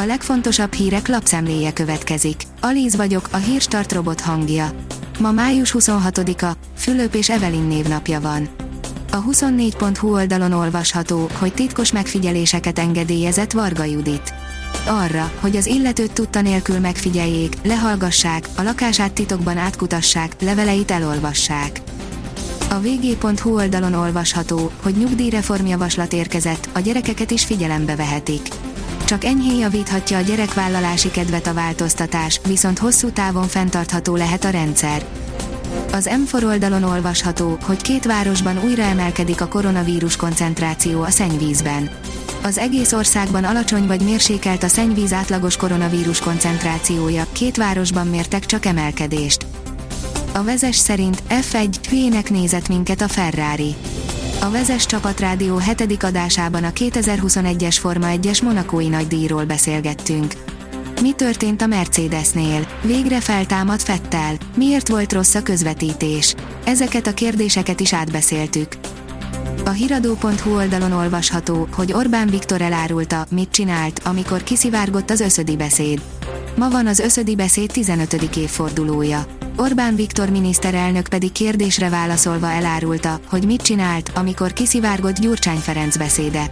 A legfontosabb hírek lapszemléje következik. Alíz vagyok, a hírstart robot hangja. Ma május 26-a, Fülöp és Evelin névnapja van. A 24.hu oldalon olvasható, hogy titkos megfigyeléseket engedélyezett Varga Judit. Arra, hogy az illetőt tudta nélkül megfigyeljék, lehallgassák, a lakását titokban átkutassák, leveleit elolvassák. A vg.hu oldalon olvasható, hogy nyugdíjreformjavaslat érkezett, a gyerekeket is figyelembe vehetik. Csak enyhén javíthatja a gyerekvállalási kedvet a változtatás, viszont hosszú távon fenntartható lehet a rendszer. Az M4 oldalon olvasható, hogy két városban újra emelkedik a koronavírus koncentráció a szennyvízben. Az egész országban alacsony vagy mérsékelt a szennyvíz átlagos koronavírus koncentrációja, két városban mértek csak emelkedést. A vezes szerint F1 hülyének nézett minket a Ferrari. A Vezes Csapatrádió hetedik adásában a 2021-es Forma 1-es Monakói nagydíjról beszélgettünk. Mi történt a Mercedesnél? Végre feltámad Fettel. Miért volt rossz a közvetítés? Ezeket a kérdéseket is átbeszéltük. A hiradó.hu oldalon olvasható, hogy Orbán Viktor elárulta, mit csinált, amikor kiszivárgott az összödi beszéd. Ma van az összödi beszéd 15. évfordulója. Orbán Viktor miniszterelnök pedig kérdésre válaszolva elárulta, hogy mit csinált, amikor kiszivárgott Gyurcsány Ferenc beszéde.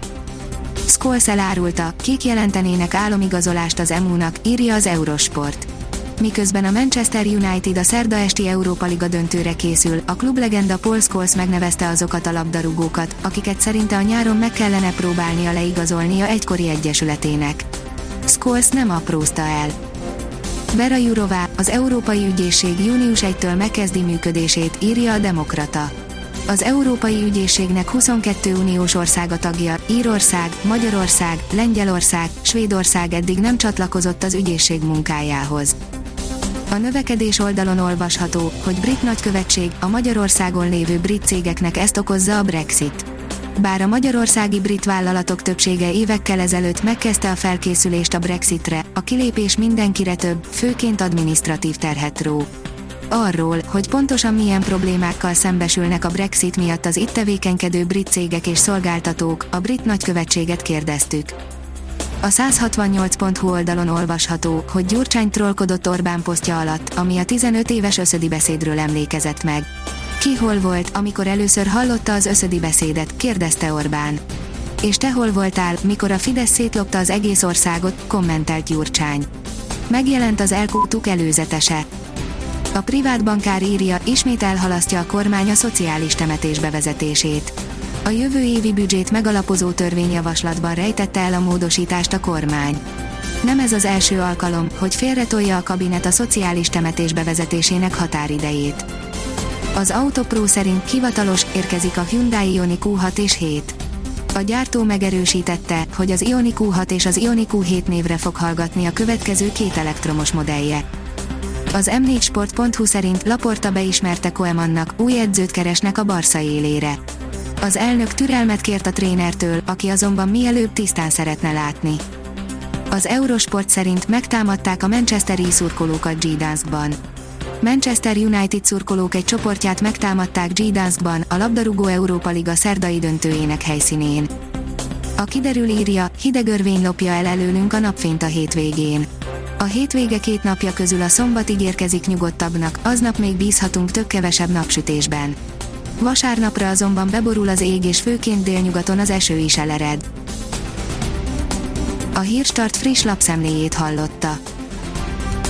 Scholes elárulta, kik jelentenének álomigazolást az EMU-nak, írja az Eurosport. Miközben a Manchester United a szerda esti Európa Liga döntőre készül, a klublegenda Paul Scholes megnevezte azokat a labdarúgókat, akiket szerinte a nyáron meg kellene próbálnia leigazolnia egykori egyesületének. Scholes nem aprózta el. Vera Jurová, az Európai Ügyészség június 1-től megkezdi működését, írja a Demokrata. Az Európai Ügyészségnek 22 uniós országa tagja, Írország, Magyarország, Lengyelország, Svédország eddig nem csatlakozott az ügyészség munkájához. A növekedés oldalon olvasható, hogy brit nagykövetség, a Magyarországon lévő brit cégeknek ezt okozza a Brexit. Bár a magyarországi brit vállalatok többsége évekkel ezelőtt megkezdte a felkészülést a Brexitre, a kilépés mindenkire több, főként adminisztratív terhet ró. Arról, hogy pontosan milyen problémákkal szembesülnek a Brexit miatt az itt tevékenykedő brit cégek és szolgáltatók, a brit nagykövetséget kérdeztük. A 168.hu oldalon olvasható, hogy Gyurcsány trollkodott Orbán posztja alatt, ami a 15 éves összödi beszédről emlékezett meg. Ki hol volt, amikor először hallotta az összödi beszédet, kérdezte Orbán. És te hol voltál, mikor a Fidesz szétlopta az egész országot, kommentelt Gyurcsány. Megjelent az elkútuk előzetese. A privát bankár írja, ismét elhalasztja a kormány a szociális temetés bevezetését. A jövő évi büdzsét megalapozó törvényjavaslatban rejtette el a módosítást a kormány. Nem ez az első alkalom, hogy félretolja a kabinet a szociális temetés bevezetésének határidejét. Az Autopro szerint hivatalos, érkezik a Hyundai Ioniq Q6 és 7. A gyártó megerősítette, hogy az Ioniq Q6 és az Ioniq Q7 névre fog hallgatni a következő két elektromos modellje. Az m4sport.hu szerint Laporta beismerte Koemannak, új edzőt keresnek a Barca élére. Az elnök türelmet kért a trénertől, aki azonban mielőbb tisztán szeretne látni. Az Eurosport szerint megtámadták a Manchesteri szurkolókat Gdanskban. Manchester United szurkolók egy csoportját megtámadták Gdanskban, a labdarúgó Európa Liga szerdai döntőjének helyszínén. A kiderül írja, hideg örvény lopja el előlünk a napfényt a hétvégén. A hétvége két napja közül a szombat ígérkezik nyugodtabbnak, aznap még bízhatunk tök kevesebb napsütésben. Vasárnapra azonban beborul az ég és főként délnyugaton az eső is elered. A Hírstart friss lapszemléjét hallotta.